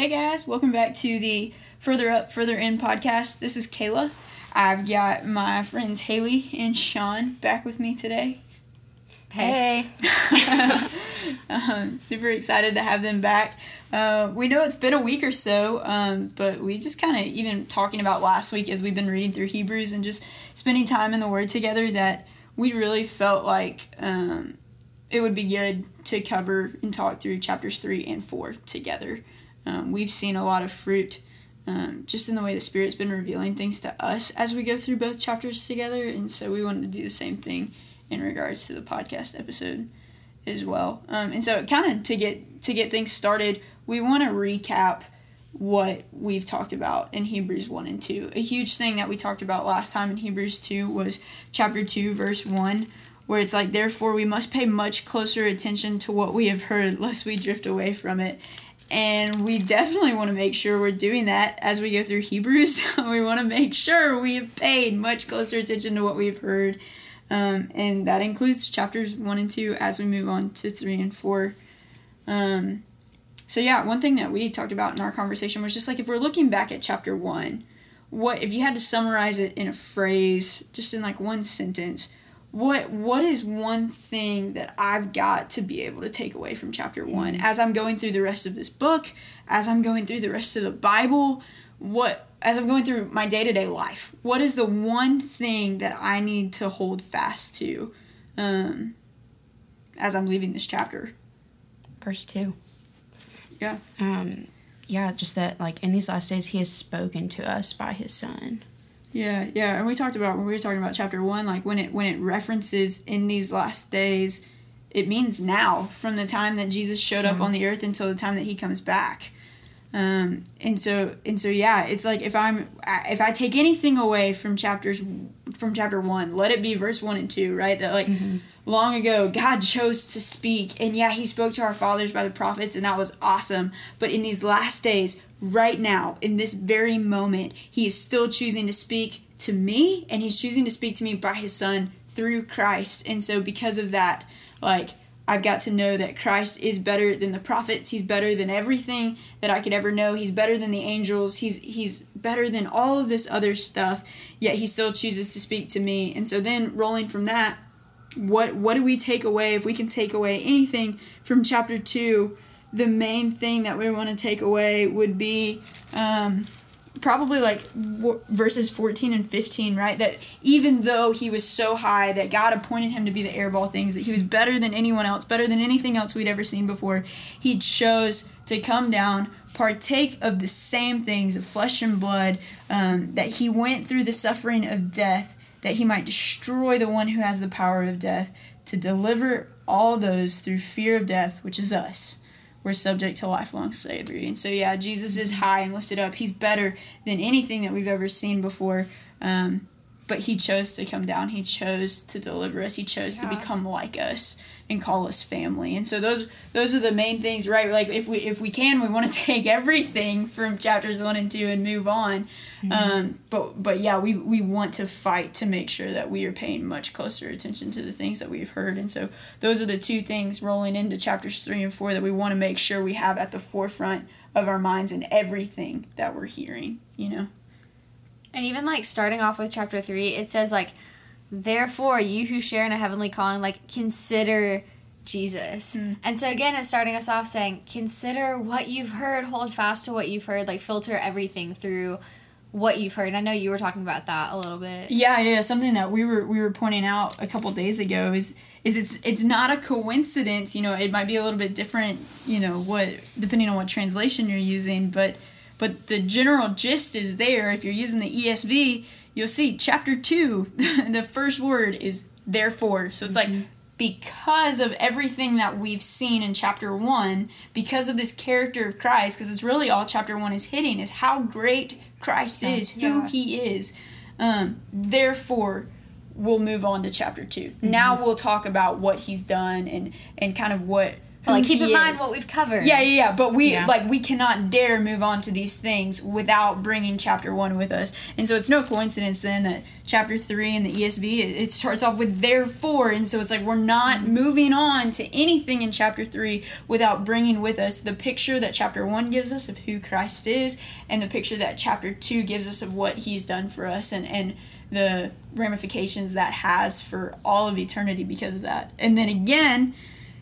Hey guys, welcome back to the Further Up, Further In podcast. This is Kayla. I've got my friends Haley and Sean back with me today. Hey. um, super excited to have them back. Uh, we know it's been a week or so, um, but we just kind of, even talking about last week as we've been reading through Hebrews and just spending time in the Word together, that we really felt like um, it would be good to cover and talk through chapters 3 and 4 together. Um, we've seen a lot of fruit um, just in the way the Spirit's been revealing things to us as we go through both chapters together, and so we wanted to do the same thing in regards to the podcast episode as well. Um, and so, kind of to get to get things started, we want to recap what we've talked about in Hebrews 1 and 2. A huge thing that we talked about last time in Hebrews 2 was chapter 2, verse 1, where it's like, Therefore, we must pay much closer attention to what we have heard, lest we drift away from it. And we definitely want to make sure we're doing that as we go through Hebrews. we want to make sure we have paid much closer attention to what we've heard. Um, and that includes chapters 1 and 2 as we move on to 3 and 4. Um, so, yeah, one thing that we talked about in our conversation was just like if we're looking back at chapter 1, what if you had to summarize it in a phrase, just in like one sentence, what what is one thing that I've got to be able to take away from chapter 1 Mm-hmm. as I'm going through the rest of this book, as I'm going through the rest of the Bible, what as I'm going through my day-to-day life, what is the one thing that I need to hold fast to um, as I'm leaving this chapter? Verse 2. Yeah. Um, yeah, just that, like, in these last days, he has spoken to us by his son. Yeah, yeah, and we talked about when we were talking about chapter 1 like when it when it references in these last days, it means now from the time that Jesus showed up Mhm. on the earth until the time that he comes back. Um, and so and so yeah, it's like if I'm if I take anything away from chapters from chapter 1, let it be verse 1 and 2, right? That like long ago God chose to speak and yeah, he spoke to our fathers by the prophets and that was awesome. But in these last days, right now, in this very moment, he is still choosing to speak to me and he's choosing to speak to me by his son through Christ. And so because of that, like I've got to know that Christ is better than the prophets. He's better than everything that I could ever know. He's better than the angels. He's he's better than all of this other stuff. Yet he still chooses to speak to me. And so then rolling from that, what what do we take away if we can take away anything from chapter 2? The main thing that we want to take away would be um, probably like v- verses 14 and 15 right? That even though he was so high that god appointed him to be the heir of all things that he was better than anyone else better than anything else we'd ever seen before he chose to come down partake of the same things of flesh and blood um, that he went through the suffering of death that he might destroy the one who has the power of death to deliver all those through fear of death which is us we're subject to lifelong slavery. And so, yeah, Jesus is high and lifted up. He's better than anything that we've ever seen before. Um, but he chose to come down. He chose to deliver us. He chose to become like us and call us family. And so those those are the main things, right? Like if we if we can, we want to take everything from chapters one and two and move on. Um, but but yeah, we we want to fight to make sure that we are paying much closer attention to the things that we've heard. And so those are the two things rolling into chapters three and four that we want to make sure we have at the forefront of our minds in everything that we're hearing. You know. And even like starting off with chapter three, it says like, therefore you who share in a heavenly calling, like consider Jesus. Mm. And so again, it's starting us off saying, consider what you've heard, hold fast to what you've heard, like filter everything through what you've heard. And I know you were talking about that a little bit. Yeah, yeah. Something that we were we were pointing out a couple days ago is is it's it's not a coincidence. You know, it might be a little bit different. You know, what depending on what translation you're using, but but the general gist is there. If you're using the ESV, you'll see chapter two. the first word is therefore. So it's like because of everything that we've seen in chapter one, because of this character of Christ, because it's really all chapter one is hitting is how great Christ is, who he is. Um, therefore, we'll move on to chapter 2 Now we'll talk about what he's done and and kind of what like keep he in mind what we've covered. Yeah, yeah, yeah. But we Yeah. like we cannot dare move on to these things without bringing chapter one with us. And so it's no coincidence then that chapter three in the ESV it, it starts off with therefore, and so it's like we're not mm-hmm. moving on to anything in chapter three without bringing with us the picture that chapter one gives us of who Christ is, and the picture that chapter two gives us of what He's done for us, and and the ramifications that has for all of eternity because of that. And then again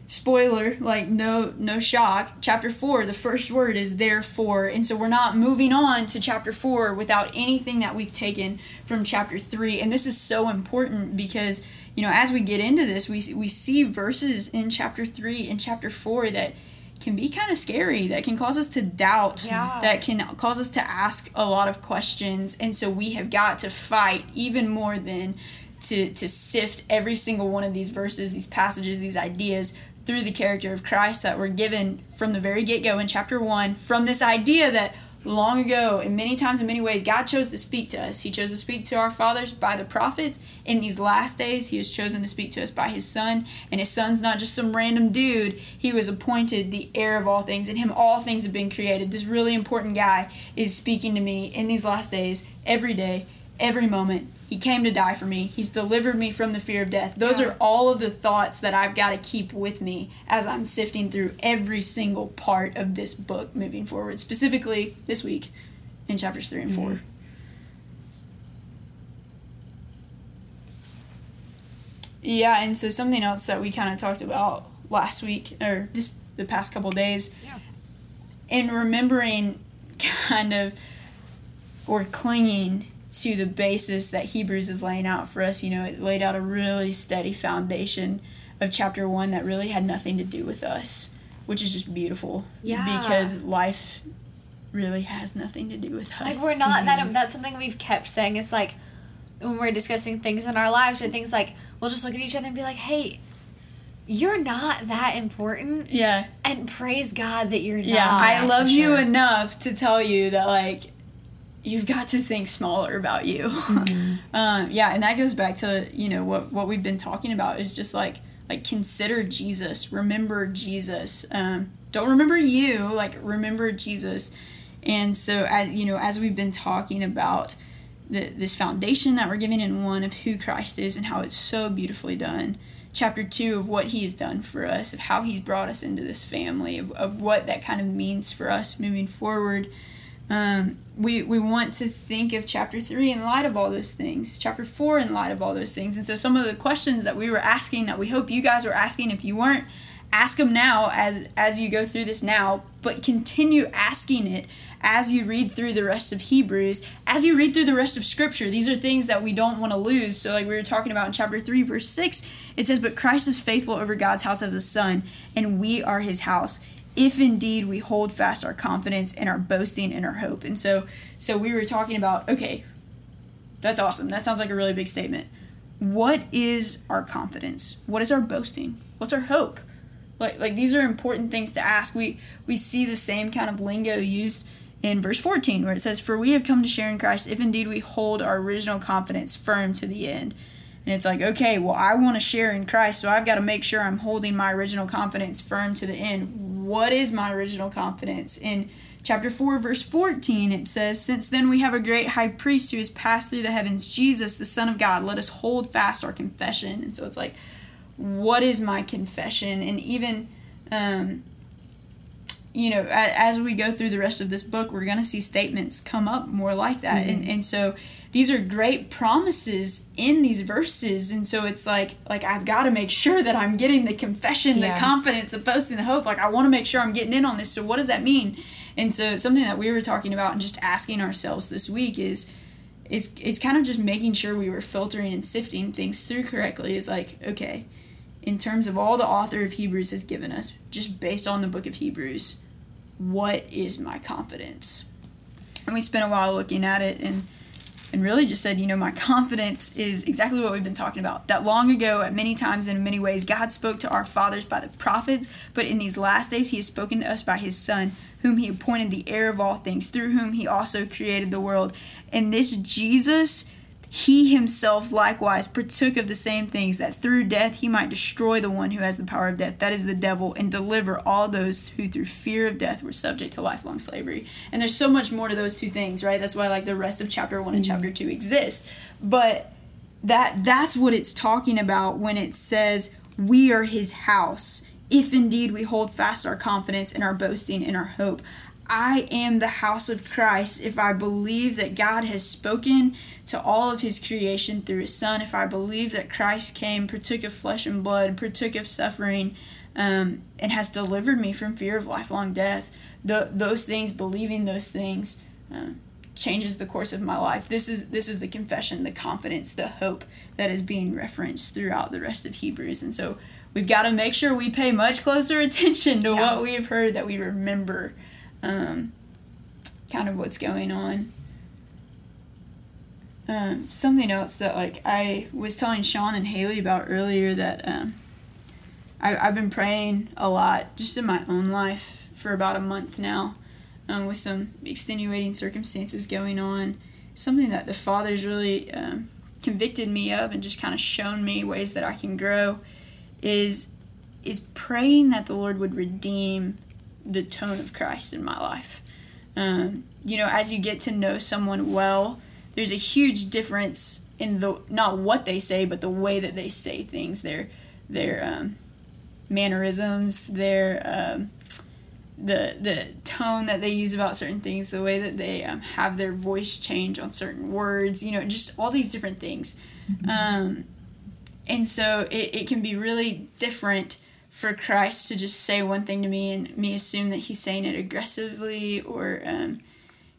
spoiler like no no shock. Chapter 4 the first word is therefore. And so we're not moving on to chapter 4 without anything that we've taken from chapter 3 and this is so important because you know as we get into this we we see verses in chapter 3 and chapter 4 that can be kind of scary that can cause us to doubt Yeah. that can cause us to ask a lot of questions. And so we have got to fight even more than to to sift every single one of these verses these passages these ideas through the character of Christ that were given from the very get-go in chapter 1 from this idea that long ago and many times in many ways God chose to speak to us. He chose to speak to our fathers by the prophets. In these last days he has chosen to speak to us by his son. And his son's not just some random dude. He was appointed the heir of all things. In him all things have been created. This really important guy is speaking to me in these last days every day every moment he came to die for me he's delivered me from the fear of death those Yeah. are all of the thoughts that i've got to keep with me as i'm sifting through every single part of this book moving forward specifically this week in chapters 3 and 4 mm-hmm. yeah and so something else that we kind of talked about last week or this the past couple days Yeah. in remembering kind of or clinging to the basis that Hebrews is laying out for us. You know, it laid out a really steady foundation of chapter one that really had nothing to do with us, which is just beautiful. Yeah. Because life really has nothing to do with us. Like we're not that. Mm-hmm. That's something we've kept saying. It's like when we're discussing things in our lives or things like we'll just look at each other and be like, "Hey, you're not that important," Yeah. and praise God that you're Yeah. not. I love for you enough to tell you that, like, you've got to think smaller about you. um, yeah. And that goes back to, you know, what, what we've been talking about is just like, like consider Jesus, remember Jesus. Um, don't remember you, like remember Jesus. And so, as you know, as we've been talking about the, this foundation that we're giving in one of who Christ is and how it's so beautifully done, chapter two of what He has done for us, of how He's brought us into this family, of, of what that kind of means for us moving forward. Um, we, we want to think of chapter 3 in light of all those things, chapter 4 in light of all those things. And so, some of the questions that we were asking that we hope you guys were asking, if you weren't, ask them now as, as you go through this now, but continue asking it as you read through the rest of Hebrews, as you read through the rest of Scripture. These are things that we don't want to lose. So, like we were talking about in chapter 3, verse 6, it says, But Christ is faithful over God's house as a son, and we are his house if indeed we hold fast our confidence and our boasting and our hope. And so so we were talking about, okay, that's awesome. That sounds like a really big statement. What is our confidence? What is our boasting? What's our hope? Like like these are important things to ask. We we see the same kind of lingo used in verse 14 where it says for we have come to share in Christ if indeed we hold our original confidence firm to the end. And it's like, okay, well, I want to share in Christ, so I've got to make sure I'm holding my original confidence firm to the end. What is my original confidence? In chapter 4, verse 14, it says, Since then we have a great high priest who has passed through the heavens, Jesus, the Son of God. Let us hold fast our confession. And so it's like, what is my confession? And even, um, you know, as we go through the rest of this book, we're going to see statements come up more like that. And, and so these are great promises in these verses. And so it's like, like I've got to make sure that I'm getting the confession, the Yeah. confidence, the boasting, the hope. Like I want to make sure I'm getting in on this. So what does that mean? And so something that we were talking about and just asking ourselves this week is, is, is kind of just making sure we were filtering and sifting things through correctly is like, okay, in terms of all the author of Hebrews has given us, just based on the book of Hebrews, what is my confidence? And we spent a while looking at it and and really just said, you know, my confidence is exactly what we've been talking about. That long ago, at many times and in many ways, God spoke to our fathers by the prophets, but in these last days, He has spoken to us by His Son, whom He appointed the heir of all things, through whom He also created the world. And this Jesus, he himself likewise partook of the same things, that through death he might destroy the one who has the power of death, that is the devil, and deliver all those who through fear of death were subject to lifelong slavery. And there's so much more to those two things, right? That's why like the rest of chapter one and mm-hmm. chapter two exist. But that that's what it's talking about when it says we are his house if indeed we hold fast our confidence and our boasting and our hope. I am the house of Christ if I believe that God has spoken to all of his creation through his son, if I believe that Christ came, partook of flesh and blood, partook of suffering, um, and has delivered me from fear of lifelong death, the, those things, believing those things, uh, changes the course of my life. This is this is the confession, the confidence, the hope that is being referenced throughout the rest of Hebrews. And so we've got to make sure we pay much closer attention to yeah. what we have heard, that we remember um, kind of what's going on. Um, something else that like I was telling Sean and Haley about earlier that um, I, I've been praying a lot just in my own life for about a month now um, with some extenuating circumstances going on. Something that the Father's really um, convicted me of and just kind of shown me ways that I can grow is is praying that the Lord would redeem the tone of Christ in my life. Um, you know, as you get to know someone well, there's a huge difference in the not what they say, but the way that they say things. Their their um, mannerisms, their um, the the tone that they use about certain things, the way that they um, have their voice change on certain words. You know, just all these different things. Mm-hmm. Um, and so it, it can be really different for Christ to just say one thing to me and me assume that he's saying it aggressively or um,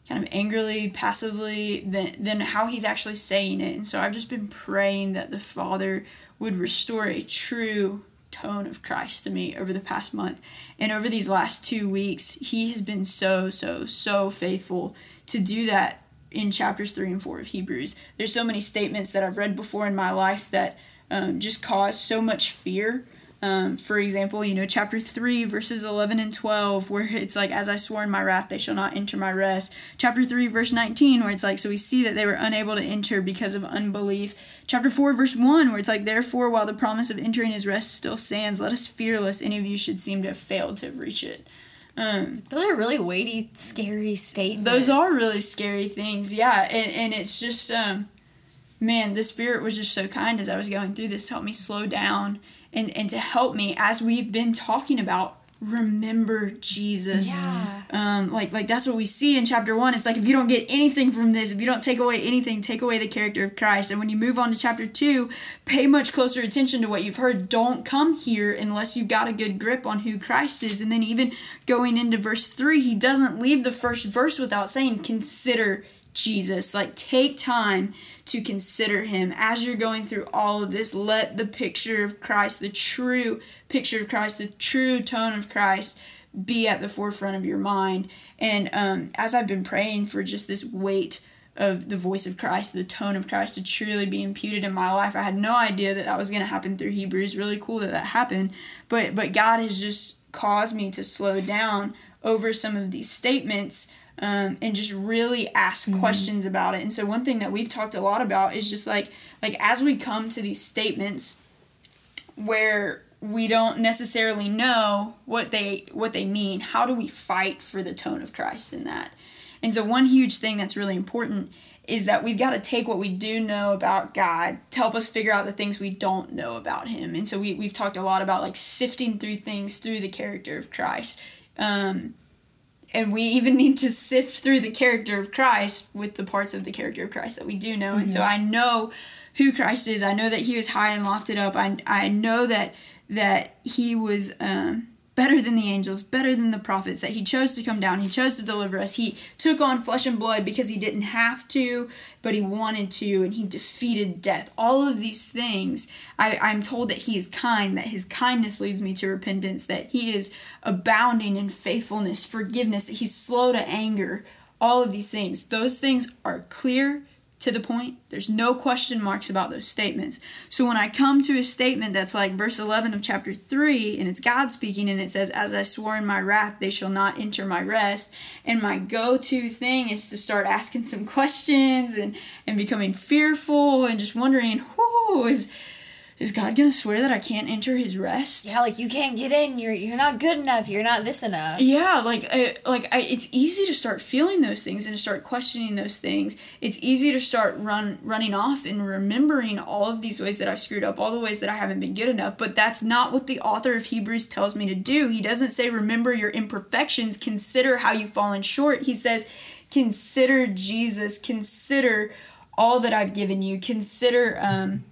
kind of angrily, passively, than, than how he's actually saying it. And so I've just been praying that the Father would restore a true tone of Christ to me over the past month. And over these last two weeks, he has been so, so, so faithful to do that in chapters 3 and 4 of Hebrews. There's so many statements that I've read before in my life that um, just cause so much fear um, for example, you know, chapter 3, verses 11 and 12, where it's like, As I swore in my wrath, they shall not enter my rest. Chapter 3, verse 19, where it's like, So we see that they were unable to enter because of unbelief. Chapter 4, verse 1, where it's like, Therefore, while the promise of entering his rest still stands, let us fear lest any of you should seem to have failed to reach it. Um, those are really weighty, scary statements. Those are really scary things, yeah. And, and it's just, um, man, the Spirit was just so kind as I was going through this to help me slow down and, and to help me as we've been talking about remember Jesus. Yeah. Um, like like that's what we see in chapter one. It's like if you don't get anything from this, if you don't take away anything, take away the character of Christ. And when you move on to chapter two, pay much closer attention to what you've heard. Don't come here unless you've got a good grip on who Christ is. And then even going into verse three, he doesn't leave the first verse without saying, consider Jesus. Like, take time to consider him as you're going through all of this. Let the picture of Christ, the true picture of Christ, the true tone of Christ, be at the forefront of your mind. And um, as I've been praying for just this weight of the voice of Christ, the tone of Christ to truly be imputed in my life, I had no idea that that was going to happen through Hebrews. Really cool that that happened, but but God has just caused me to slow down over some of these statements um, and just really ask mm-hmm. questions about it. And so one thing that we've talked a lot about is just like like as we come to these statements where we don't necessarily know what they what they mean, how do we fight for the tone of Christ in that? And so one huge thing that's really important is that we've got to take what we do know about God to help us figure out the things we don't know about him. And so we, we've talked a lot about like sifting through things through the character of Christ. Um, and we even need to sift through the character of Christ with the parts of the character of Christ that we do know. Mm-hmm. And so mm-hmm. I know who Christ is. I know that he was high and lofted up. I, I know that that he was um, better than the angels, better than the prophets, that he chose to come down, he chose to deliver us. He took on flesh and blood because he didn't have to, but he wanted to, and he defeated death. All of these things, I, I'm told that he is kind, that his kindness leads me to repentance, that he is abounding in faithfulness, forgiveness, that he's slow to anger, all of these things. Those things are clear, to the point. There's no question marks about those statements. So when I come to a statement that's like verse 11 of chapter 3, and it's God speaking, and it says, As I swore in my wrath, they shall not enter my rest. And my go to thing is to start asking some questions and, and becoming fearful and just wondering, whoo, is is God gonna swear that I can't enter His rest? Yeah, like you can't get in. You're you're not good enough. You're not this enough. Yeah, like I, like I, it's easy to start feeling those things and to start questioning those things. It's easy to start run running off and remembering all of these ways that I've screwed up, all the ways that I haven't been good enough. But that's not what the author of Hebrews tells me to do. He doesn't say remember your imperfections, consider how you've fallen short. He says consider Jesus, consider all that I've given you, consider um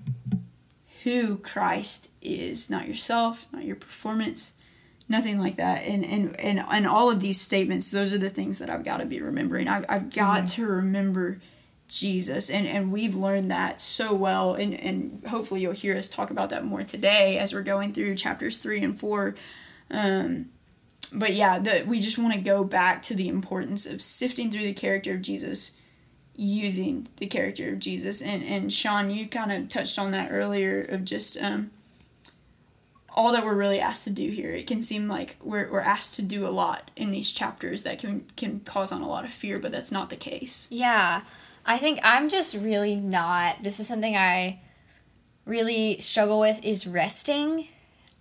who Christ is, not yourself, not your performance, nothing like that. And and and, and all of these statements, those are the things that I've got to be remembering. I've, I've got mm-hmm. to remember Jesus. And, and we've learned that so well. And, and hopefully you'll hear us talk about that more today as we're going through chapters three and four. Um, but yeah, the, we just want to go back to the importance of sifting through the character of Jesus using the character of Jesus. And, and Sean, you kind of touched on that earlier of just um, all that we're really asked to do here. It can seem like we're, we're asked to do a lot in these chapters that can, can cause on a lot of fear, but that's not the case. Yeah. I think I'm just really not. This is something I really struggle with is resting.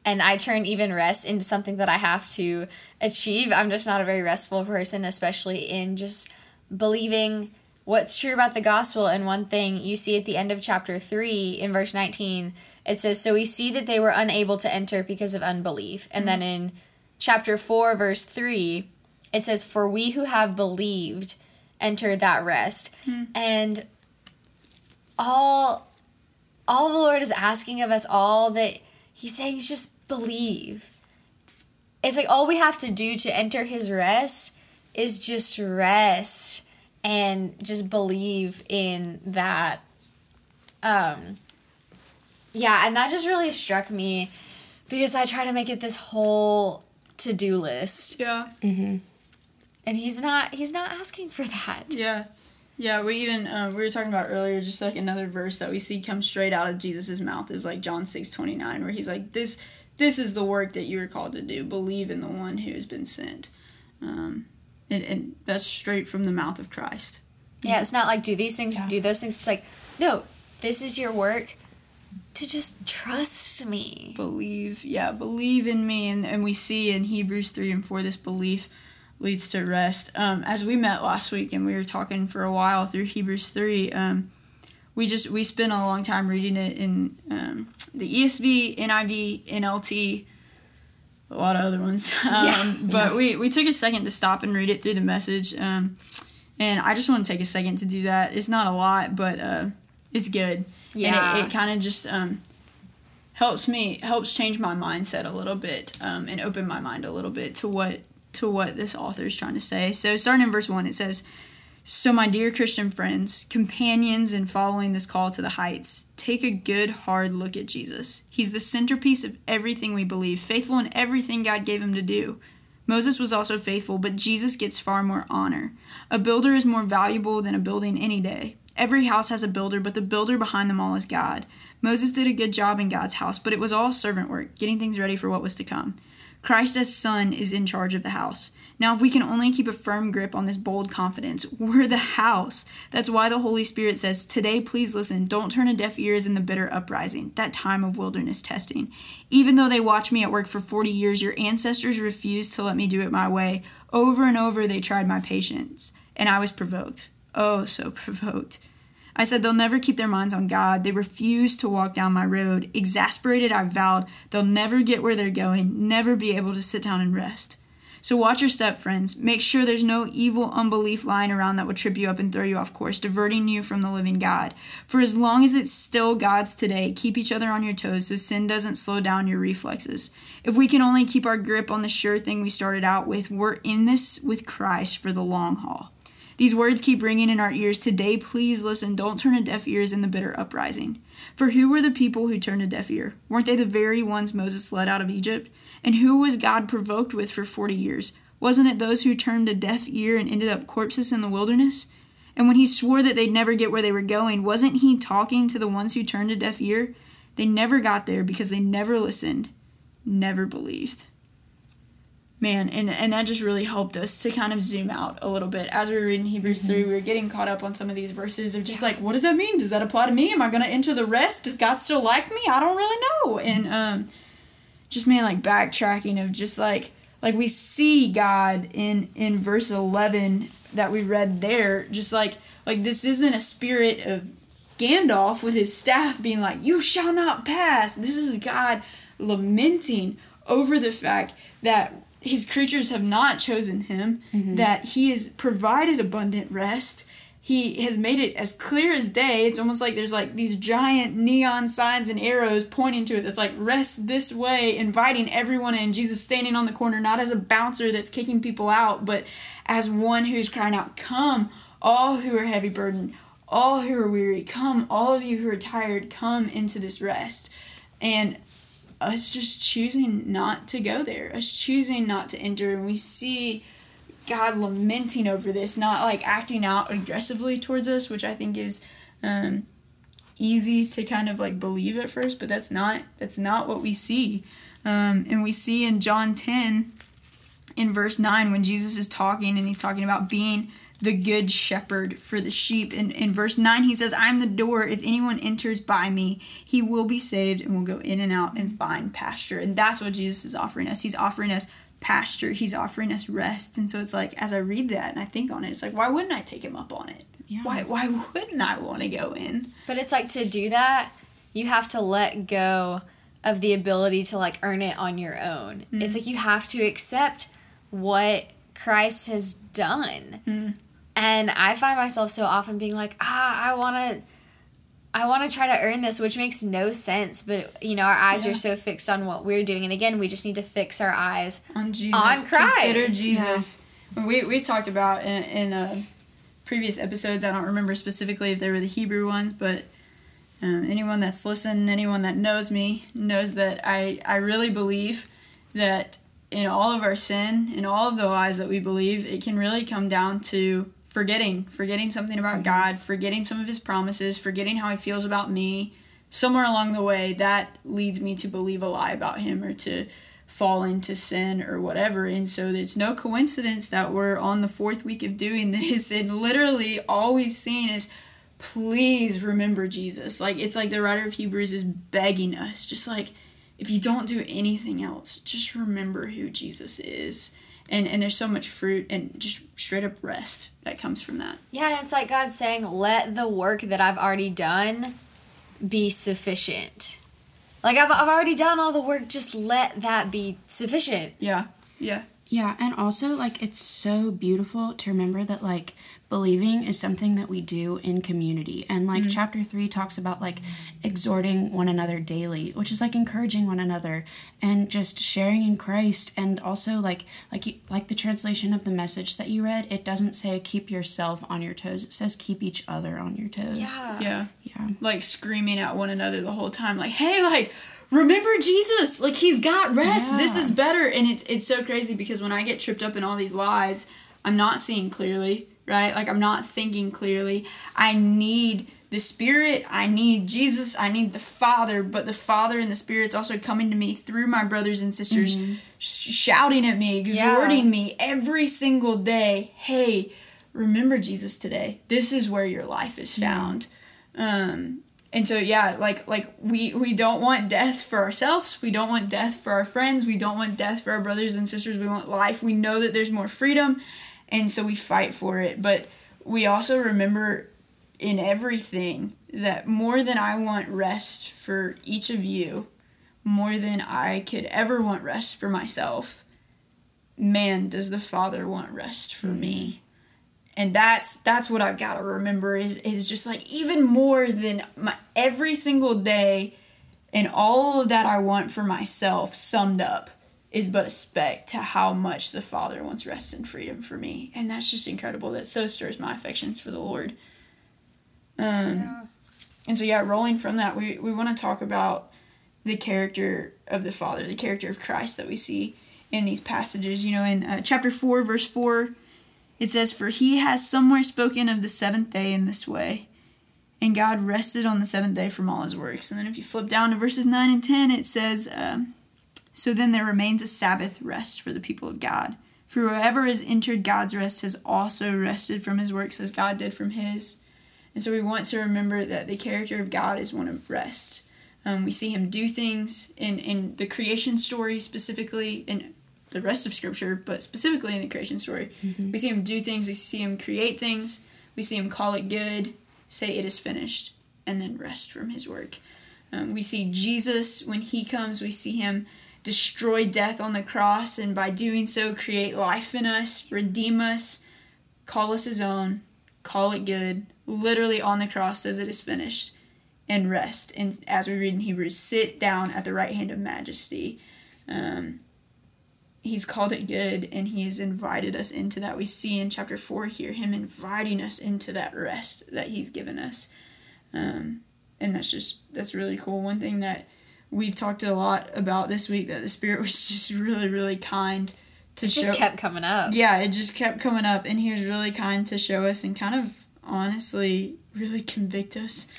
And I turn even rest into something that I have to achieve. I'm just not a very restful person, especially in just believing what's true about the gospel. And one thing you see at the end of chapter 3 in verse 19 it says so we see that they were unable to enter because of unbelief. And mm-hmm. then in chapter 4 verse 3 it says for we who have believed enter that rest. Mm-hmm. and all all the lord is asking of us all that he's saying is just believe. It's like all we have to do to enter his rest is just rest and just believe in that um yeah and that just really struck me because i try to make it this whole to-do list. Yeah. Mm-hmm. and he's not he's not asking for that. Yeah. Yeah we even um, we were talking about earlier just like another verse that we see come straight out of jesus's mouth is like john 6 29 where he's like this this is the work that you are called to do. Believe in the one who has been sent. Um, and, and that's straight from the mouth of Christ. Yeah, it's not like do these things, yeah. do those things. It's like, no, this is your work to just trust me. Believe, yeah, believe in me. And, and we see in Hebrews 3 and 4 this belief leads to rest. Um, as we met last week and we were talking for a while through Hebrews 3, um, we just we spent a long time reading it in um, the ESV, NIV, NLT, a lot of other ones. Um, yeah, but yeah. we we took a second to stop and read it through the message. Um, and I just want to take a second to do that. It's not a lot, but uh, it's good. Yeah. And it, it kind of just um, helps me helps change my mindset a little bit um, and open my mind a little bit to what to what this author is trying to say. So starting in verse one, it says. So, my dear Christian friends, companions in following this call to the heights, take a good hard look at Jesus. He's the centerpiece of everything we believe, faithful in everything God gave him to do. Moses was also faithful, but Jesus gets far more honor. A builder is more valuable than a building any day. Every house has a builder, but the builder behind them all is God. Moses did a good job in God's house, but it was all servant work, getting things ready for what was to come. Christ as Son is in charge of the house. Now, if we can only keep a firm grip on this bold confidence, we're the house. That's why the Holy Spirit says, Today, please listen. Don't turn a deaf ears in the bitter uprising, that time of wilderness testing. Even though they watched me at work for 40 years, your ancestors refused to let me do it my way. Over and over, they tried my patience, and I was provoked. Oh, so provoked. I said they'll never keep their minds on God. They refuse to walk down my road. Exasperated, I vowed they'll never get where they're going, never be able to sit down and rest. So watch your step, friends. Make sure there's no evil unbelief lying around that will trip you up and throw you off course, diverting you from the living God. For as long as it's still God's today, keep each other on your toes so sin doesn't slow down your reflexes. If we can only keep our grip on the sure thing we started out with, we're in this with Christ for the long haul. These words keep ringing in our ears today. Please listen. Don't turn a deaf ear in the bitter uprising. For who were the people who turned a deaf ear? Weren't they the very ones Moses led out of Egypt? And who was God provoked with for 40 years? Wasn't it those who turned a deaf ear and ended up corpses in the wilderness? And when he swore that they'd never get where they were going, wasn't he talking to the ones who turned a deaf ear? They never got there because they never listened, never believed. Man, and, and that just really helped us to kind of zoom out a little bit. As we were reading Hebrews mm-hmm. 3, we were getting caught up on some of these verses of just like, what does that mean? Does that apply to me? Am I going to enter the rest? Does God still like me? I don't really know. And um, just, man, like backtracking of just like, like we see God in in verse 11 that we read there just like like this isn't a spirit of Gandalf with his staff being like you shall not pass this is God lamenting over the fact that his creatures have not chosen him mm-hmm. that he has provided abundant rest he has made it as clear as day. It's almost like there's like these giant neon signs and arrows pointing to it that's like rest this way, inviting everyone in. Jesus standing on the corner, not as a bouncer that's kicking people out, but as one who's crying out, Come, all who are heavy burdened, all who are weary, come, all of you who are tired, come into this rest. And us just choosing not to go there, us choosing not to enter, and we see God lamenting over this, not like acting out aggressively towards us, which I think is um, easy to kind of like believe at first, but that's not that's not what we see. Um, and we see in John 10 in verse 9 when Jesus is talking and he's talking about being the good shepherd for the sheep. And in verse 9, he says, I'm the door. If anyone enters by me, he will be saved and will go in and out and find pasture. And that's what Jesus is offering us. He's offering us pasture. He's offering us rest. And so it's like, as I read that and I think on it, it's like, why wouldn't I take him up on it? Yeah. Why, why wouldn't I want to go in? But it's like to do that, you have to let go of the ability to like earn it on your own. Mm-hmm. It's like you have to accept what Christ has done. Mm-hmm. And I find myself so often being like, ah, I want to I want to try to earn this, which makes no sense. But you know, our eyes yeah. are so fixed on what we're doing, and again, we just need to fix our eyes on Jesus. On Christ. Consider Jesus. Yeah. We we talked about in, in uh, previous episodes. I don't remember specifically if they were the Hebrew ones, but um, anyone that's listened, anyone that knows me, knows that I I really believe that in all of our sin, in all of the lies that we believe, it can really come down to forgetting, forgetting something about mm-hmm. God, forgetting some of his promises, forgetting how he feels about me. Somewhere along the way, that leads me to believe a lie about him or to fall into sin or whatever. And so it's no coincidence that we're on the fourth week of doing this. And literally, all we've seen is please remember Jesus. Like, it's like the writer of Hebrews is begging us, just like, if you don't do anything else, just remember who Jesus is and and there's so much fruit and just straight up rest that comes from that. Yeah and it's like god saying let the work that i've already done be sufficient. Like i've, I've already done all the work just let that be sufficient. Yeah yeah. Yeah and also like it's so beautiful to remember that like believing is something that we do in community. And like mm-hmm. chapter 3 talks about like exhorting one another daily which is like encouraging one another and just sharing in Christ. And also like like like the translation of the message that you read it doesn't say keep yourself on your toes. It says keep each other on your toes. Yeah. Yeah. Yeah. Like screaming at one another the whole time like hey like remember Jesus. Like he's got rest. Yeah. this is better. And it's it's so crazy because when I get tripped up in all these lies I'm not seeing clearly right? Like I'm not thinking clearly. I need the Spirit, I need Jesus, I need the Father, but the Father and the Spirit's also coming to me through my brothers and sisters, mm-hmm. sh- shouting at me, exhorting yeah. me every single day. Hey, remember Jesus today. This is where your life is found. Mm-hmm. Um, and so yeah, like like we we don't want death for ourselves. We don't want death for our friends. We don't want death for our brothers and sisters. We want life. We know that there's more freedom and so we fight for it but we also remember in everything that more than I want rest for each of you more than I could ever want rest for myself man does the father want rest for mm-hmm. me and that's that's what I've got to remember is is just like even more than my every single day and all of that I want for myself summed up is but a speck to how much the Father wants rest and freedom for me. And that's just incredible. That so stirs my affections for the Lord. Um, yeah. And so, yeah, rolling from that, we, we want to talk about the character of the Father, the character of Christ that we see in these passages. You know, in uh, chapter 4, verse 4, it says, For he has somewhere spoken of the seventh day in this way. And God rested on the seventh day from all his works. And then if you flip down to verses 9 and 10, it says, um, So then there remains a Sabbath rest for the people of God. For whoever has entered God's rest has also rested from his works as God did from his. And so we want to remember that the character of God is one of rest. Um, we see him do things in, in the creation story specifically, in the rest of Scripture, but specifically in the creation story. Mm-hmm. We see him do things, we see him create things, we see him call it good, say it is finished, and then rest from his work. Um, we see Jesus, when he comes, we see him destroy death on the cross, and by doing so, create life in us, redeem us, call us his own, call it good. Literally on the cross says it is finished, and rest. And as we read in Hebrews, sit down at the right hand of majesty. Um, he's called it good and he has invited us into that. We see in chapter 4 here him inviting us into that rest that he's given us. Um, and that's just, that's really cool. One thing that we've talked a lot about this week that the Spirit was just really, really kind to it show. just kept coming up. Yeah, it just kept coming up. And he was really kind to show us and kind of honestly really convict us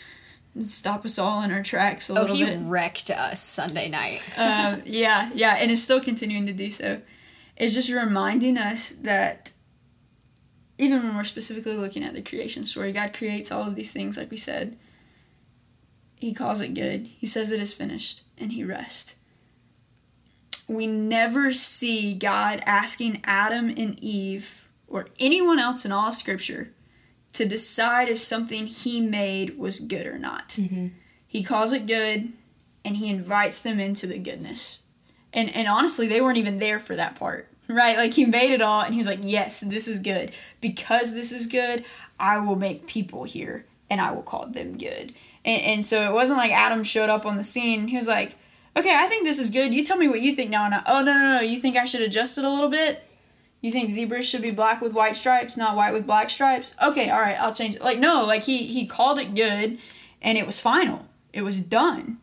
and stop us all in our tracks a oh, little he bit. wrecked us Sunday night. um, yeah, yeah, and is still continuing to do so. It's just reminding us that even when we're specifically looking at the creation story, God creates all of these things, like we said. He calls it good. He says it is finished, and he rests. We never see God asking Adam and Eve or anyone else in all of Scripture to decide if something he made was good or not. Mm-hmm. He calls it good and he invites them into the goodness. And and honestly, they weren't even there for that part. Right? Like he made it all and he was like, "Yes, this is good. Because this is good, I will make people here and I will call them good." And and so it wasn't like Adam showed up on the scene. He was like, "Okay, I think this is good. You tell me what you think now." And I, oh no no no, you think I should adjust it a little bit? You think zebras should be black with white stripes, not white with black stripes? Okay, all right, I'll change it. Like no, like he he called it good, and it was final. It was done,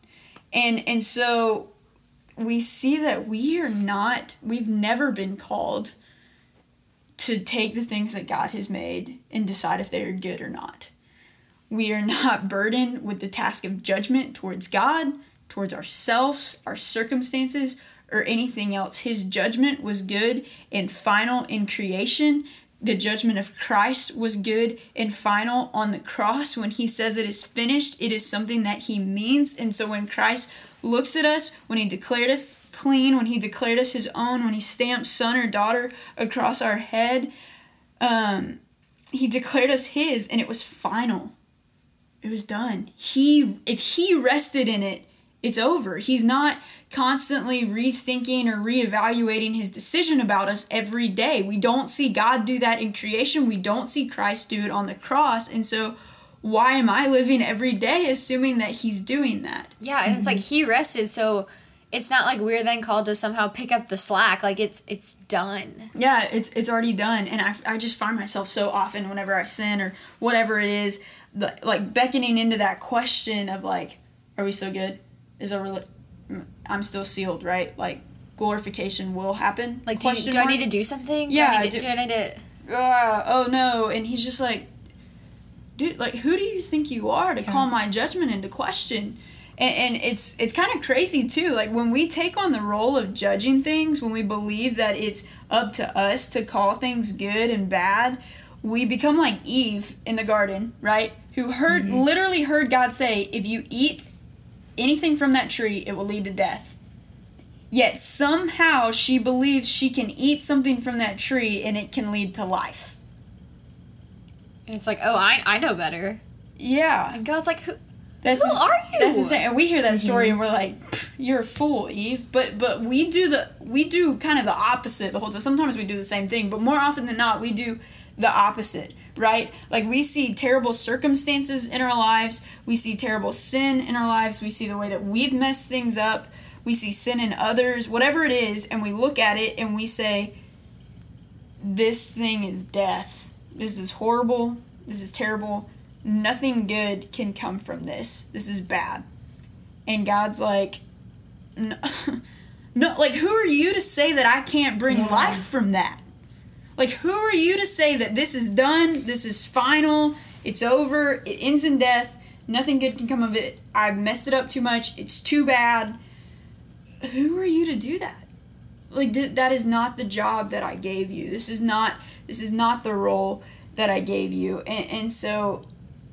and and so we see that we are not. We've never been called to take the things that God has made and decide if they are good or not. We are not burdened with the task of judgment towards God, towards ourselves, our circumstances, or anything else. His judgment was good and final in creation. The judgment of Christ was good and final on the cross. When he says it is finished, it is something that he means. And so when Christ looks at us, when he declared us clean, when he declared us his own, when he stamped son or daughter across our head, um, he declared us his and it was final. It was done. He if he rested in it, it's over. He's not constantly rethinking or reevaluating his decision about us every day. We don't see God do that in creation. We don't see Christ do it on the cross. And so, why am I living every day assuming that he's doing that? Yeah, and it's like he rested, so it's not like we're then called to somehow pick up the slack. Like it's it's done. Yeah, it's it's already done. And I, I just find myself so often whenever I sin or whatever it is, the, like beckoning into that question of like, are we still good? Is our I'm still sealed, right? Like glorification will happen. Like, do, you, do I need to do something? Yeah. Do I need to? Do, I need to... Uh, oh no! And he's just like, dude, like, who do you think you are to yeah. call my judgment into question? And, and it's it's kind of crazy too. Like when we take on the role of judging things, when we believe that it's up to us to call things good and bad, we become like Eve in the garden, right? Who heard mm-hmm. literally heard God say, "If you eat anything from that tree, it will lead to death. Yet somehow she believes she can eat something from that tree and it can lead to life. And it's like, oh, I, I know better. Yeah. And God's like, who, that's who are you? That's insane. And we hear that story mm-hmm. and we're like, you're a fool, Eve. But but we do the we do kind of the opposite the whole time. Sometimes we do the same thing, but more often than not, we do the opposite right? Like we see terrible circumstances in our lives, we see terrible sin in our lives, we see the way that we've messed things up, we see sin in others, whatever it is, and we look at it and we say, This thing is death. This is horrible. This is terrible. Nothing good can come from this. This is bad. And God's like, No, no like, who are you to say that I can't bring yeah. life from that? Like, who are you to say that this is done, this is final, it's over, it ends in death, nothing good can come of it, I've messed it up too much, it's too bad? Who are you to do that? Like, th- that is not the job that I gave you. This is not, this is not the role that I gave you. And, and so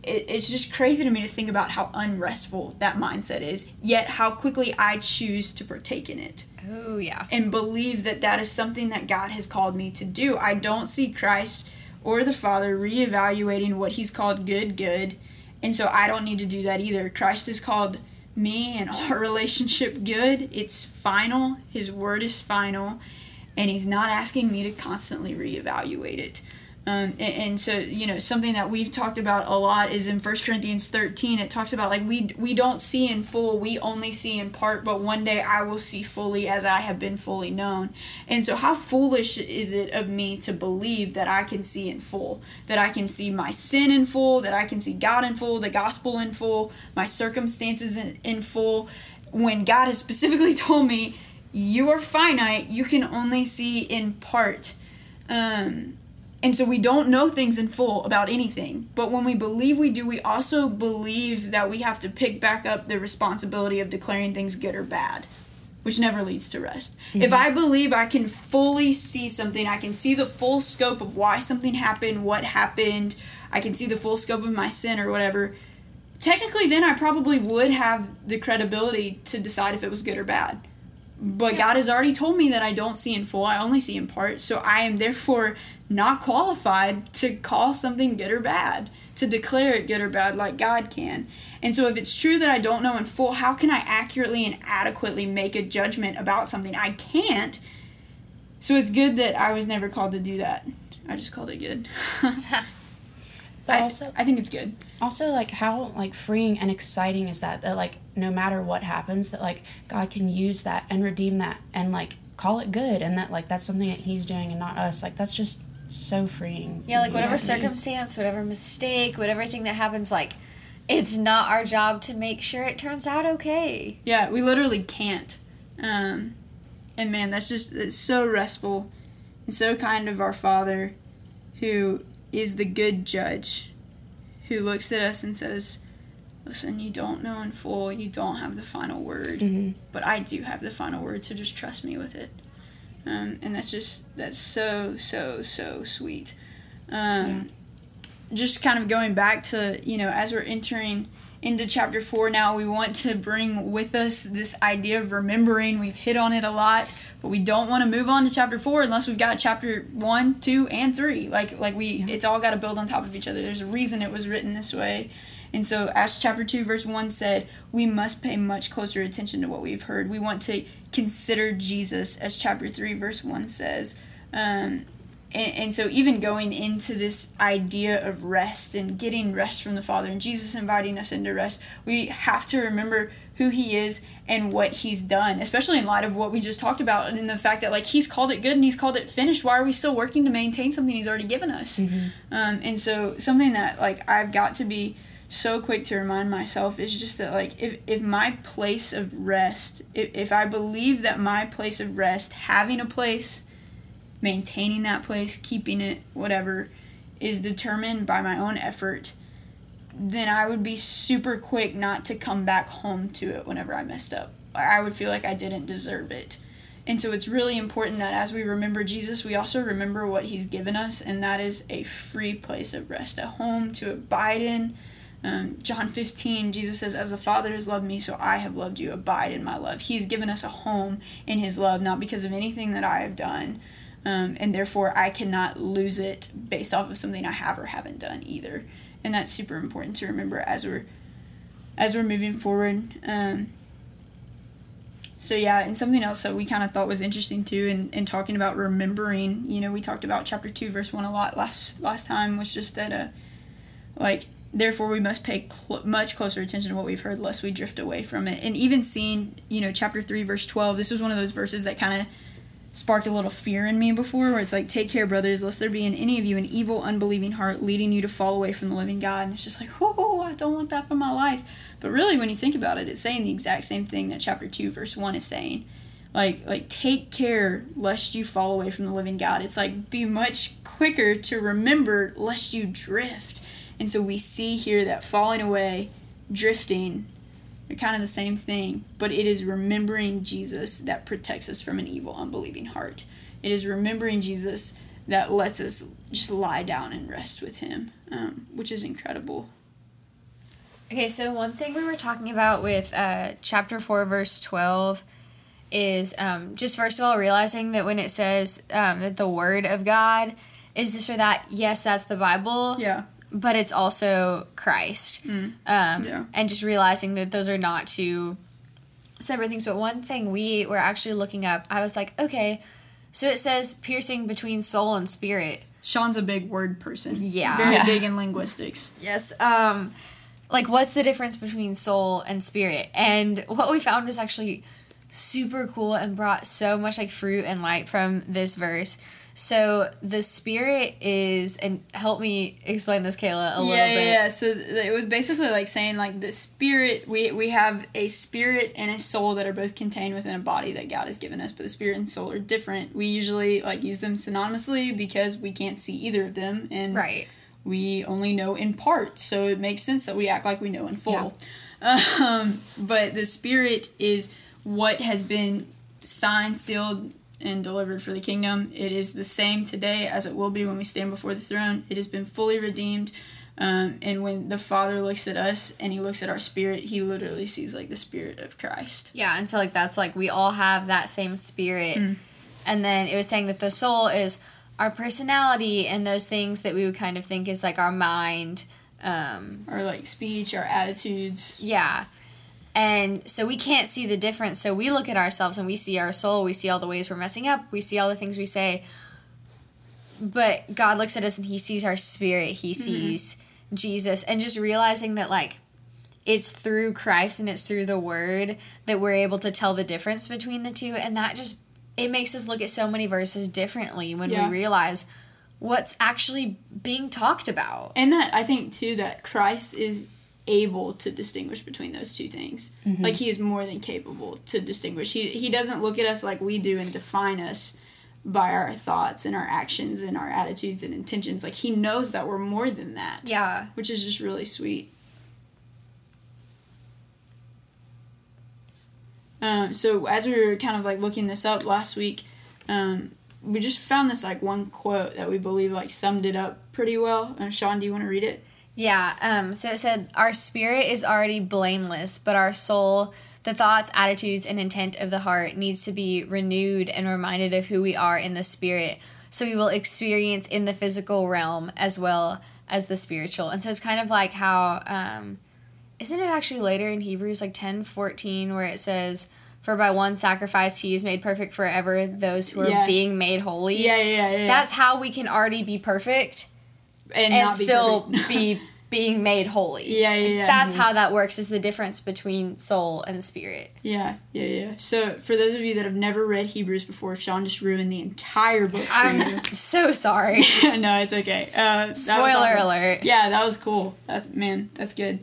it, it's just crazy to me to think about how unrestful that mindset is, yet how quickly I choose to partake in it. Oh, yeah. And believe that that is something that God has called me to do. I don't see Christ or the Father reevaluating what He's called good, good. And so I don't need to do that either. Christ has called me and our relationship good. It's final. His word is final. And He's not asking me to constantly reevaluate it. Um, and, and, so you know something that we've talked about a lot is in 1 corinthians 13 it talks about like we we don't see in full we only see in part but one day i will see fully as i have been fully known. And so how foolish is it of me to believe that i can see in full that i can see my sin in full that i can see god in full the gospel in full my circumstances in, in full when god has specifically told me you are finite you can only see in part. Um, and so we don't know things in full about anything. But when we believe we do, we also believe that we have to pick back up the responsibility of declaring things good or bad, which never leads to rest. Mm-hmm. If I believe I can fully see something, I can see the full scope of why something happened, what happened, I can see the full scope of my sin or whatever. Technically, then I probably would have the credibility to decide if it was good or bad. But God has already told me that I don't see in full, I only see in part. So I am therefore not qualified to call something good or bad, to declare it good or bad like God can. And so, if it's true that I don't know in full, how can I accurately and adequately make a judgment about something? I can't. So, it's good that I was never called to do that. I just called it good. but I, also, I think it's good. Also, like, how, like, freeing and exciting is that? That, like, no matter what happens, that, like, God can use that and redeem that and, like, call it good and that, like, that's something that He's doing and not us. Like, that's just so freeing. Yeah, like whatever circumstance, whatever mistake, whatever thing that happens, like it's not our job to make sure it turns out okay. Yeah, we literally can't. Um, and man, that's just it's so restful and so kind of our Father who is the good judge who looks at us and says, Listen, you don't know in full, you don't have the final word, mm-hmm. but I do have the final word, so just trust me with it um, and that's just that's so so so sweet. Um, yeah. Just kind of going back to you know as we're entering into chapter four now, we want to bring with us this idea of remembering. We've hit on it a lot, but we don't want to move on to chapter four unless we've got chapter one, two, and three. Like like we, yeah. it's all got to build on top of each other. There's a reason it was written this way. And so, as chapter 2, verse 1 said, we must pay much closer attention to what we've heard. We want to consider Jesus, as chapter 3, verse 1 says. Um, and, and so, even going into this idea of rest and getting rest from the Father, and Jesus inviting us into rest, we have to remember who He is and what He's done, especially in light of what we just talked about and in the fact that, like, He's called it good and He's called it finished. Why are we still working to maintain something He's already given us? Mm-hmm. Um, and so, something that, like, I've got to be so quick to remind myself is just that like if, if my place of rest if, if i believe that my place of rest having a place maintaining that place keeping it whatever is determined by my own effort then i would be super quick not to come back home to it whenever i messed up. I would feel like i didn't deserve it. And so it's really important that as we remember Jesus, we also remember what he's given us, and that is a free place of rest, a home to abide in, um, John 15, Jesus says, As the Father has loved me, so I have loved you. Abide in my love. He's given us a home in His love, not because of anything that I have done. Um, and therefore, I cannot lose it based off of something I have or haven't done either. And that's super important to remember as we're as we're moving forward. Um, so yeah, and something else that we kind of thought was interesting too, in, in talking about remembering. You know, we talked about chapter two, verse one a lot last last time. Was just that uh, like Therefore, we must pay cl- much closer attention to what we've heard, lest we drift away from it. And even seeing, you know, chapter 3, verse 12, this was one of those verses that kind of sparked a little fear in me before, where it's like, Take care, brothers, lest there be in any of you an evil, unbelieving heart leading you to fall away from the living God. And it's just like, oh, I don't want that for my life. But really, when you think about it, it's saying the exact same thing that chapter 2, verse 1 is saying. like like take care lest you fall away from the living God. It's like be much quicker to remember lest you drift. And so we see here that falling away, drifting, are kind of the same thing, but it is remembering Jesus that protects us from an evil, unbelieving heart. It is remembering Jesus that lets us just lie down and rest with Him, um, which is incredible. Okay, so one thing we were talking about with uh, chapter 4, verse 12 is um, just first of all realizing that when it says um, that the Word of God is this or that, yes, that's the Bible. Yeah. But it's also Christ. Mm. Um, Yeah. And just realizing that those are not two separate things. But one thing we were actually looking up, I was like, okay, so it says piercing between soul and spirit. Sean's a big word person. Yeah. Very Yeah. big in linguistics. Yes. Um, like, what's the difference between soul and spirit? And what we found was actually super cool and brought so much like fruit and light from this verse. So the spirit is, and help me explain this, Kayla, a little yeah, bit. yeah, yeah. So th- it was basically like saying like the spirit. We we have a spirit and a soul that are both contained within a body that God has given us, but the spirit and soul are different. We usually like use them synonymously because we can't see either of them, and Right. we only know in part. So it makes sense that we act like we know in full. Um, but the spirit is what has been signed, sealed, and delivered for the kingdom. It is the same today as it will be when we stand before the throne. It has been fully redeemed. Um, and when the Father looks at us and he looks at our spirit, he literally sees like the spirit of Christ. Yeah, and so like that's like we all have that same spirit. Mm. And then it was saying that the soul is our personality and those things that we would kind of think is like our mind. Um, Our like speech, our attitudes. yeah. And so we can't see the difference. So we look at ourselves and we see our soul, we see all the ways we're messing up, we see all the things we say. But God looks at us and he sees our spirit, he mm-hmm. sees Jesus and just realizing that like it's through Christ and it's through the word that we're able to tell the difference between the two and that just it makes us look at so many verses differently when Yeah. we realize what's actually being talked about. And that I think too that Christ is able to distinguish between those two things. Like he is more than capable to distinguish. He he doesn't look at us like we do and define us by our thoughts and our actions and our attitudes and intentions. Like he knows that we're more than that. Yeah. Which is just really sweet. Um, so as we were kind of like looking this up last week, um, we just found this like one quote that we believe like summed it up pretty well. Uh, Sean, do you want to read it? Yeah, um, so it said, Our spirit is already blameless, but our soul, the thoughts, attitudes, and intent of the heart, needs to be renewed and reminded of who we are in the spirit, so we will experience in the physical realm as well as the spiritual. And so it's kind of like how, um, isn't it actually later in Hebrews, like ten fourteen, where it says, For by one sacrifice he is made perfect forever those who are Yeah. being made holy. Yeah, yeah, yeah. yeah. That's how we can already be perfect and, and not be still perfect. be being made holy. yeah, yeah, yeah. That's how that works is the difference between soul and spirit. Yeah, yeah, yeah. So for those of you that have never read Hebrews before, Sean just ruined the entire book for I'm you. so sorry. no, it's okay. Uh, Spoiler awesome. alert. Yeah, that was cool. That's man, that's good.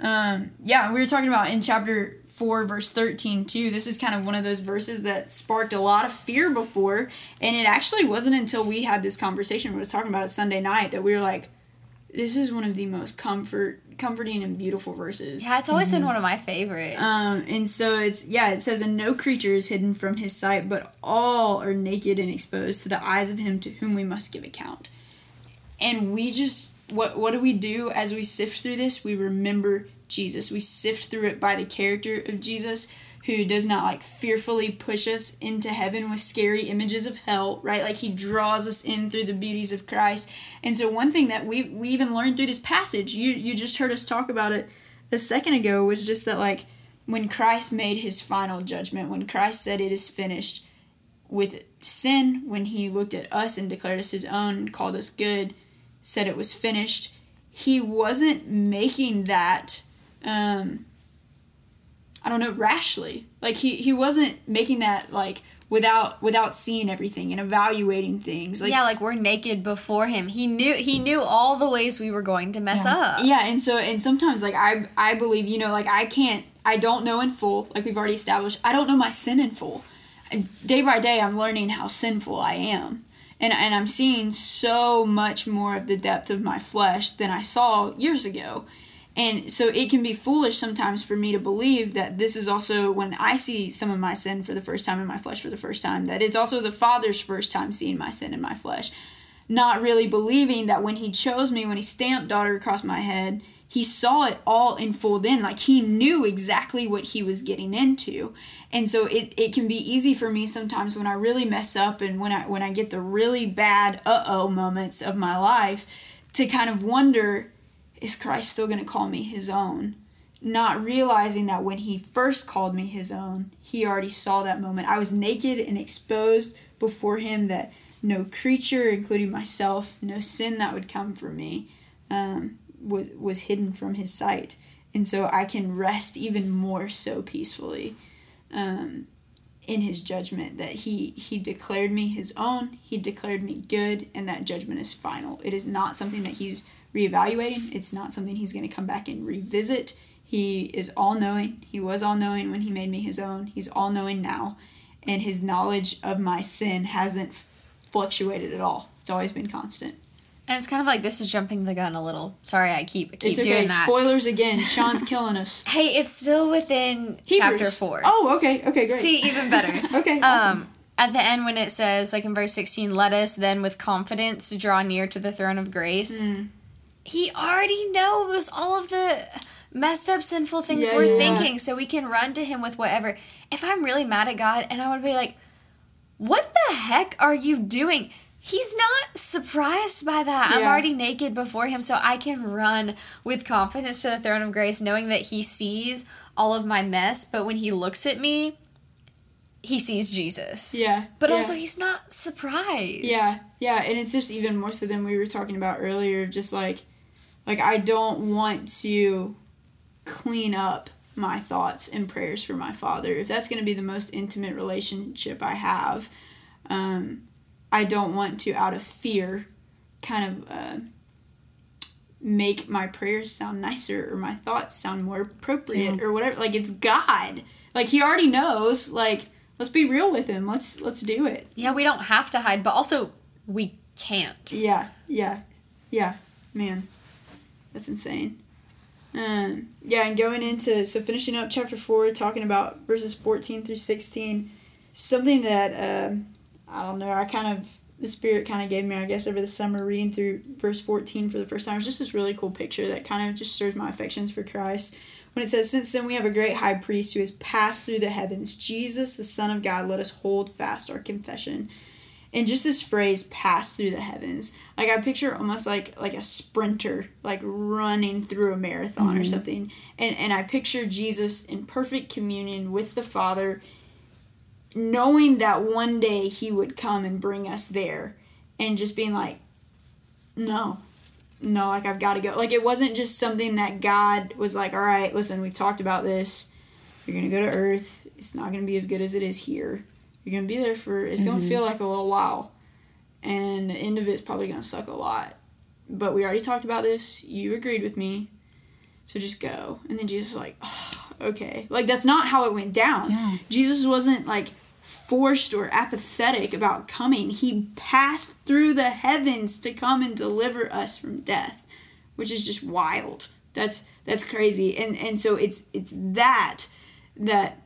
Um, yeah, we were talking about in chapter four, verse thirteen too. This is kind of one of those verses that sparked a lot of fear before, and it actually wasn't until we had this conversation. We was talking about it Sunday night that we were like, "This is one of the most comfort, comforting, and beautiful verses." Yeah, it's always been one of my favorites. Um, and so it's yeah, it says, and no creature is hidden from his sight, but all are naked and exposed to the eyes of him to whom we must give account. And we just what what do we do as we sift through this? We remember Jesus. We sift through it by the character of Jesus, who does not like fearfully push us into heaven with scary images of hell, right? Like he draws us in through the beauties of Christ. And so one thing that we we even learned through this passage, you you just heard us talk about it a second ago, was just that like when Christ made his final judgment, when Christ said it is finished with sin, when he looked at us and declared us his own called us good, said it was finished, he wasn't making that um I don't know, rashly. Like he he wasn't making that like without without seeing everything and evaluating things. Like yeah, like we're naked before him. He knew he knew all the ways we were going to mess Yeah. up. Yeah, and so and sometimes like I I believe you know like I can't I don't know in full like we've already established I don't know my sin in full, day by day I'm learning how sinful I am. And, and I'm seeing so much more of the depth of my flesh than I saw years ago. And so it can be foolish sometimes for me to believe that this is also when I see some of my sin for the first time in my flesh for the first time, that it's also the Father's first time seeing my sin in my flesh. Not really believing that when He chose me, when He stamped daughter across my head, He saw it all in full then. Like He knew exactly what He was getting into. And so it, it can be easy for me sometimes when I really mess up and when I when I get the really bad uh oh moments of my life to kind of wonder is Christ still going to call me his own? Not realizing that when he first called me his own, he already saw that moment. I was naked and exposed before him that no creature, including myself, no sin that would come from me, um, was was hidden from his sight, and so I can rest even more so peacefully um, in his judgment that he he declared me his own. He declared me good, and that judgment is final. It is not something that he's reevaluating. It's not something he's going to come back and revisit. He is all knowing. He was all knowing when he made me his own. He's all knowing now. And his knowledge of my sin hasn't fluctuated at all. It's always been constant. And it's kind of like this is jumping the gun a little. Sorry, I keep keep it's okay. doing that. Spoilers again. Sean's killing us. Hey, it's still within Hebrews. chapter four. Oh, okay, okay, great. See, even better. okay, awesome. Um, at the end, when it says, like in verse sixteen, let us then with confidence draw near to the throne of grace. Mm he already knows all of the messed up sinful things yeah, we're yeah. thinking so we can run to him with whatever. If i'm really mad at god and i would be like what the heck are you doing? He's not surprised by that. I'm already naked before him so i can run with confidence to the throne of grace knowing that he sees all of my mess but when he looks at me he sees jesus. Yeah but also he's not surprised. Yeah yeah and it's just even more so than we were talking about earlier just like like, I don't want to clean up my thoughts and prayers for my father. If that's going to be the most intimate relationship I have, um, I don't want to, out of fear, kind of uh, make my prayers sound nicer or my thoughts sound more appropriate yeah. or whatever. Like, it's God. Like, He already knows. Like, let's be real with Him. Let's let's do it. Yeah, we don't have to hide, but also we can't. Yeah, yeah, yeah, man. That's insane. Um, yeah, and going into so finishing up chapter four, talking about verses fourteen through sixteen, something that um, I don't know. I kind of the spirit kind of gave me, I guess, over the summer reading through verse fourteen for the first time. It just this really cool picture that kind of just stirs my affections for Christ. When it says, "Since then we have a great high priest who has passed through the heavens, Jesus, the Son of God, let us hold fast our confession." and just this phrase pass through the heavens like i picture almost like like a sprinter like running through a marathon mm-hmm. or something. And and i picture jesus in perfect communion with the father knowing that one day he would come and bring us there and just being like no no like i've got to go. Like it wasn't just something that god was like all right listen we've talked about this. You're gonna go to earth. It's not gonna be as good as it is here. You're gonna be there for it's mm-hmm. gonna feel like a little while, and the end of it's probably gonna suck a lot. But we already talked about this. You agreed with me, so just go. And then Jesus was like, oh, okay, like that's not how it went down. Yeah. Jesus wasn't like forced or apathetic about coming. He passed through the heavens to come and deliver us from death, which is just wild. That's that's crazy. And and so it's it's that that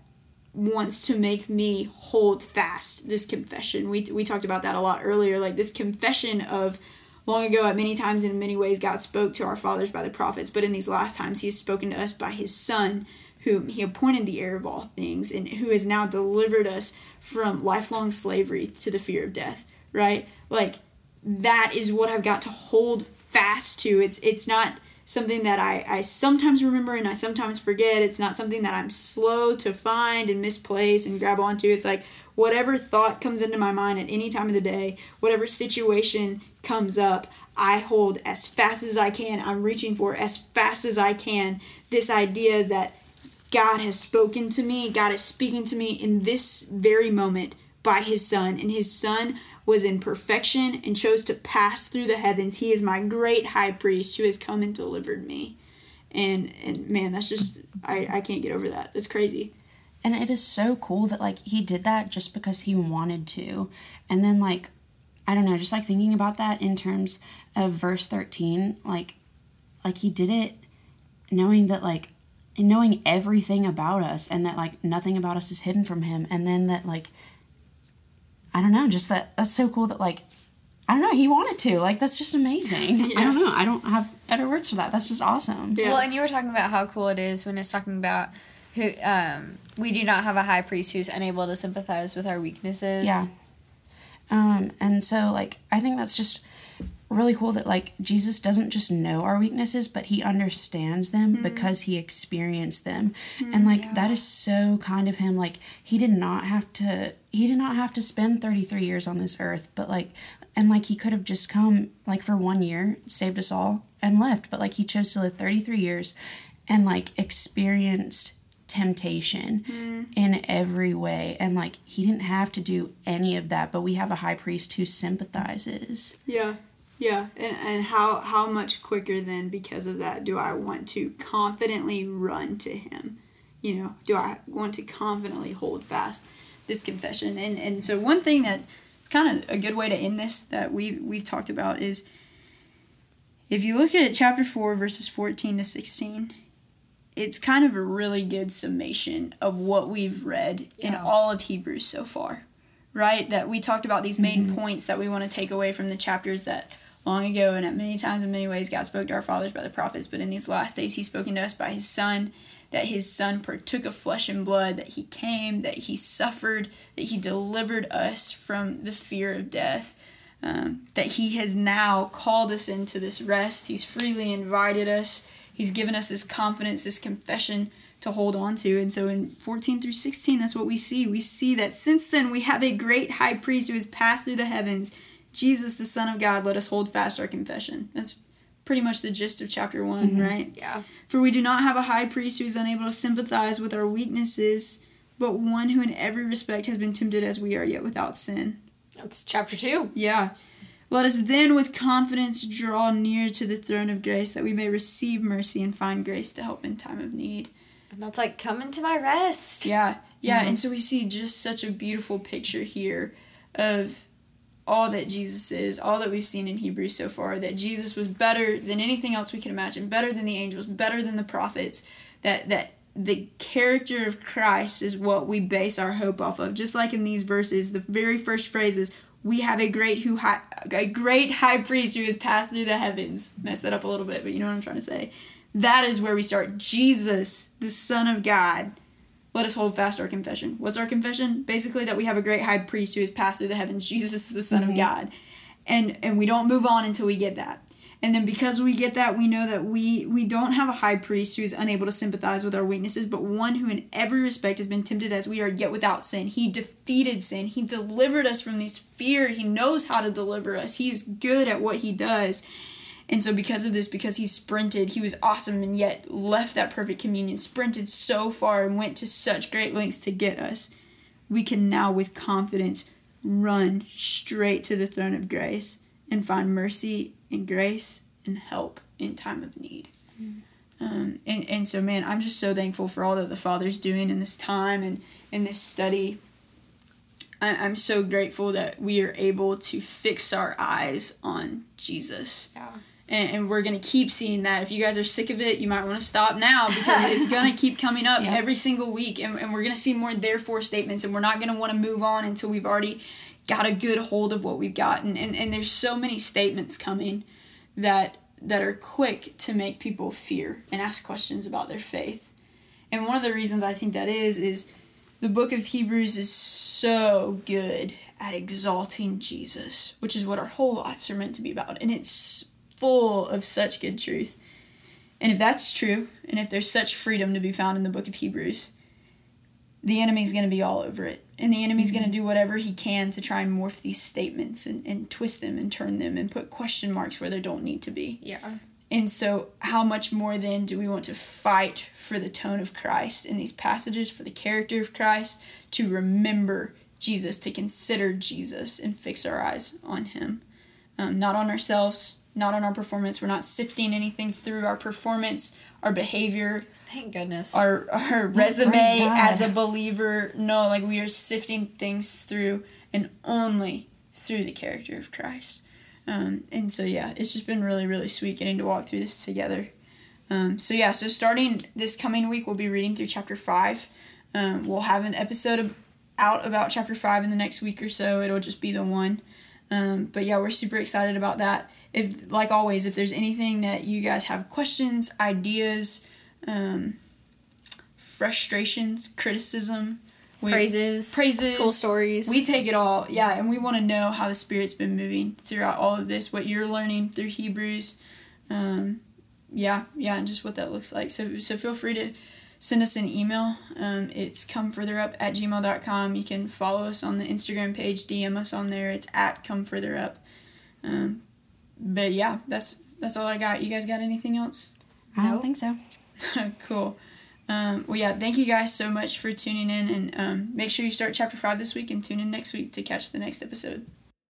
wants to make me hold fast this confession. We, we talked about that a lot earlier. Like this confession of long ago, at many times and in many ways, God spoke to our fathers by the prophets, but in these last times, He has spoken to us by His Son, whom He appointed the heir of all things, and who has now delivered us from lifelong slavery to the fear of death. Right? Like that is what I've got to hold fast to. It's it's not something that I, I sometimes remember and I sometimes forget. It's not something that I'm slow to find and misplace and grab onto. It's like whatever thought comes into my mind at any time of the day, whatever situation comes up, I hold as fast as I can. I'm reaching for as fast as I can this idea that God has spoken to me, God is speaking to me in this very moment by his son and his son was in perfection and chose to pass through the heavens. He is my great high priest who has come and delivered me. And and man, that's just I, I can't get over that. It's crazy. and it is so cool that like he did that just because he wanted to and then like i don't know just like thinking about that in terms of verse 13 like like he did it knowing that like knowing everything about us and that like nothing about us is hidden from him and then that like i don't know just that that's so cool that like I don't know. He wanted to. Like that's just amazing. yeah. I don't know. I don't have better words for that. That's just awesome. Yeah. Well, and you were talking about how cool it is when it's talking about who um, we do not have a high priest who's unable to sympathize with our weaknesses. Yeah. Um, and so like I think that's just really cool that like Jesus doesn't just know our weaknesses, but he understands them mm-hmm. because he experienced them. Mm-hmm, and like yeah. that is so kind of him. Like he did not have to he did not have to spend 33 years on this earth, but like and like he could have just come like for one year, saved us all and left, but like he chose to live 33 years and like experienced temptation mm. in every way and like he didn't have to do any of that but we have a high priest who sympathizes yeah yeah and, and how how much quicker then because of that do i want to confidently run to him you know do i want to confidently hold fast this confession and and so one thing that it's kind of a good way to end this that we we've talked about is if you look at chapter 4 verses 14 to 16 it's kind of a really good summation of what we've read yeah. in all of Hebrews so far, right? That we talked about these main mm-hmm. points that we want to take away from the chapters that long ago and at many times in many ways God spoke to our fathers by the prophets, but in these last days He's spoken to us by His Son. That his son partook of flesh and blood, that he came, that he suffered, that he delivered us from the fear of death, um, that he has now called us into this rest. He's freely invited us He's given us this confidence, this confession to hold on to. And so in 14 through 16, that's what we see. We see that since then we have a great high priest who has passed through the heavens, Jesus, the Son of God. Let us hold fast our confession. That's pretty much the gist of chapter one, mm-hmm. right? Yeah. For we do not have a high priest who is unable to sympathize with our weaknesses, but one who in every respect has been tempted as we are, yet without sin. That's chapter two. Yeah. Let us then with confidence draw near to the throne of grace that we may receive mercy and find grace to help in time of need. And that's like come into my rest. Yeah. Yeah, mm-hmm. and so we see just such a beautiful picture here of all that Jesus is, all that we've seen in Hebrews so far, that Jesus was better than anything else we can imagine, better than the angels, better than the prophets, that that the character of Christ is what we base our hope off of. Just like in these verses, the very first phrase is we have a great who high, a great high priest who has passed through the heavens. Messed that up a little bit, but you know what I'm trying to say. That is where we start. Jesus, the Son of God. Let us hold fast our confession. What's our confession? Basically, that we have a great high priest who has passed through the heavens. Jesus is the Son mm-hmm. of God, and and we don't move on until we get that. And then because we get that, we know that we we don't have a high priest who is unable to sympathize with our weaknesses, but one who in every respect has been tempted as we are, yet without sin. He defeated sin. He delivered us from these fear. He knows how to deliver us. He is good at what he does. And so because of this, because he sprinted, he was awesome and yet left that perfect communion, sprinted so far and went to such great lengths to get us. We can now with confidence run straight to the throne of grace and find mercy and grace and help in time of need. Mm. Um, and, and so, man, I'm just so thankful for all that the Father's doing in this time and in this study. I, I'm so grateful that we are able to fix our eyes on Jesus. Yeah. And, and we're going to keep seeing that. If you guys are sick of it, you might want to stop now because it's going to keep coming up yep. every single week. And, and we're going to see more therefore statements, and we're not going to want to move on until we've already got a good hold of what we've gotten. And, and there's so many statements coming that that are quick to make people fear and ask questions about their faith. And one of the reasons I think that is is the book of Hebrews is so good at exalting Jesus, which is what our whole lives are meant to be about. And it's full of such good truth. And if that's true, and if there's such freedom to be found in the book of Hebrews, the enemy's going to be all over it. And the enemy's mm-hmm. going to do whatever he can to try and morph these statements and, and twist them and turn them and put question marks where they don't need to be. Yeah. And so, how much more then do we want to fight for the tone of Christ in these passages, for the character of Christ, to remember Jesus, to consider Jesus and fix our eyes on him? um, not on ourselves, not on our performance. We're not sifting anything through our performance, our behavior, Thank goodness. our our resume as a believer. No, like we are sifting things through and only through the character of Christ. Um, and so yeah, it's just been really really sweet getting to walk through this together. Um, so yeah, so starting this coming week, we'll be reading through chapter five. Um, we'll have an episode out about chapter five in the next week or so. It'll just be the one. Um, but yeah, we're super excited about that. If like always, if there's anything that you guys have questions, ideas, um, frustrations, criticism, we, praises, praises, cool stories. we take it all, yeah, and we want to know how the Spirit's been moving throughout all of this, what you're learning through Hebrews, um, yeah, yeah, and just what that looks like. So, so feel free to send us an email. Um, it's up at gmail.com. You can follow us on the Instagram page, DM us on there. It's at comefurtherup. Um, but yeah, that's that's all I got. You guys got anything else? I don't Nope. think so. cool. Um, well, yeah, thank you guys so much for tuning in, and um, make sure you start chapter five this week and tune in next week to catch the next episode.